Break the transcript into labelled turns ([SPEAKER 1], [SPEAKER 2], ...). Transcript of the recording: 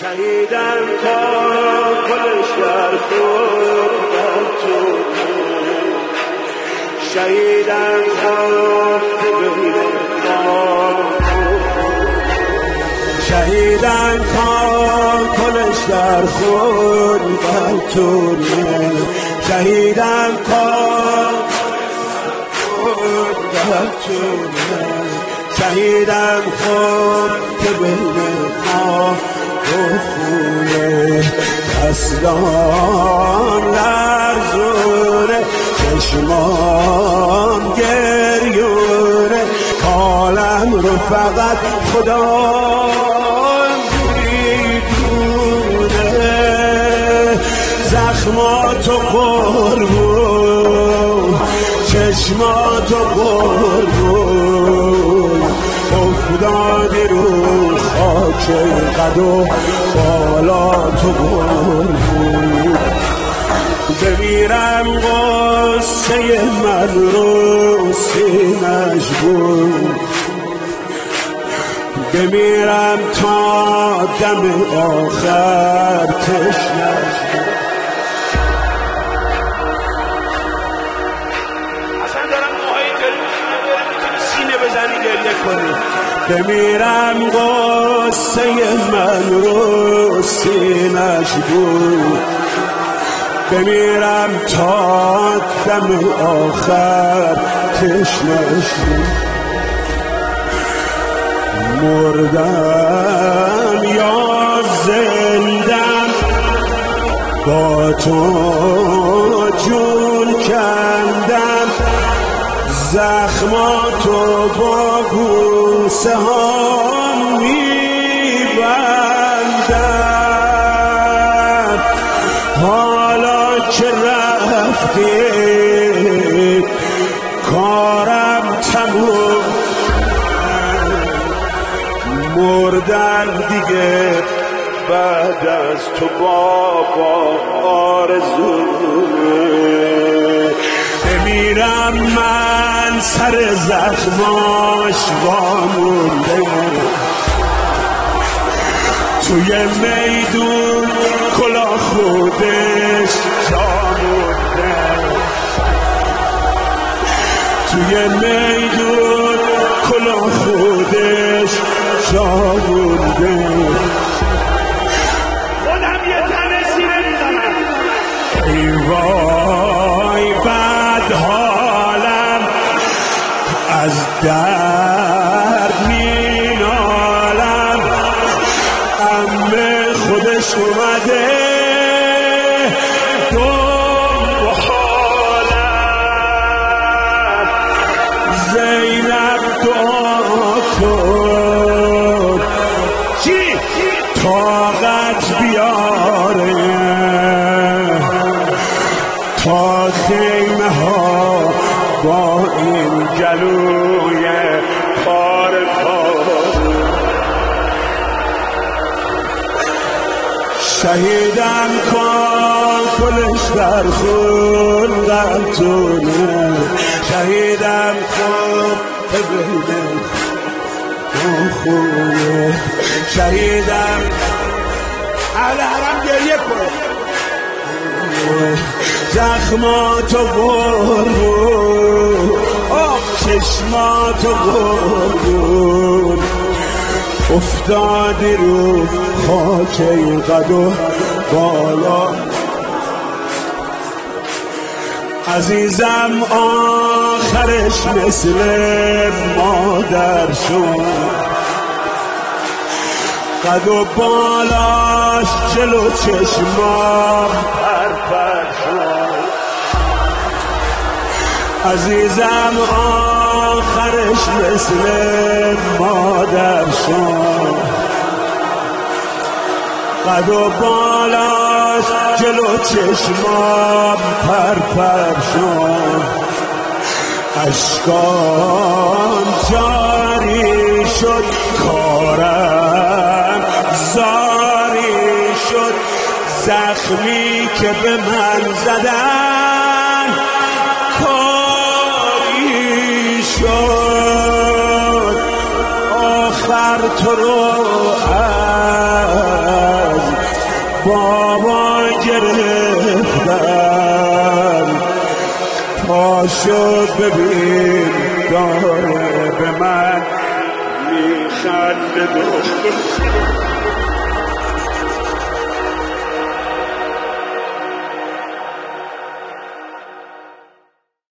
[SPEAKER 1] شهیدم تا کلش در خوردم تو شهیدم تا ببینه شهیدم تا کلش در خوردم تو شهیدم تا خوردم تو شهیدم خود که بین دستان لرزونه چشمان گریونه. کالم رو فقط خدا می‌دونه. زخماتو قربون چشماتو قربون. افتادی رو قد و بالا تو بود بمیرم قصه من رو سینش بود. بمیرم تا دم آخر تشنش بمیرم قصه من رو سینش بود. بمیرم تا دم آخر تشنش بود. مردم یا زندم با تو جون کندم. زخماتو با گوسه ها میبندم حالا که رفتی؟ کارم تموم. مردن دیگه بعد از تو بابا آرزوه. بمیرم من سر زخماش وامونده توی میدون کلا خودش جامونده توی میدون کلا خودش جامونده
[SPEAKER 2] خودم یه
[SPEAKER 1] ای وای بد حالم درد مینالم. امه خودش اومده. دنبالم زینب دعا کن
[SPEAKER 2] چی؟
[SPEAKER 1] طاقت بیاره. تا خیمه ها با این گلوی شهیدم کن کلش در خون غمتونه شهیدم کن ببینه خونه. شهیدم
[SPEAKER 2] اهل حرم گریه کن.
[SPEAKER 1] زخماتو قربون چشماتو قربون افتادی رو خاک قد و بالا. عزیزم آخرش مثل مادر شد. قد و بالاش جلو چشمام پر عزیزم آخرش مثل مادر شد قد و بالاش جلو چشمام پر شد. اشکان جاری شد کارم زاری شد. زخمی که به من زدن رو از بابا گرفتم تا شد ببین داره به من میخنده دو.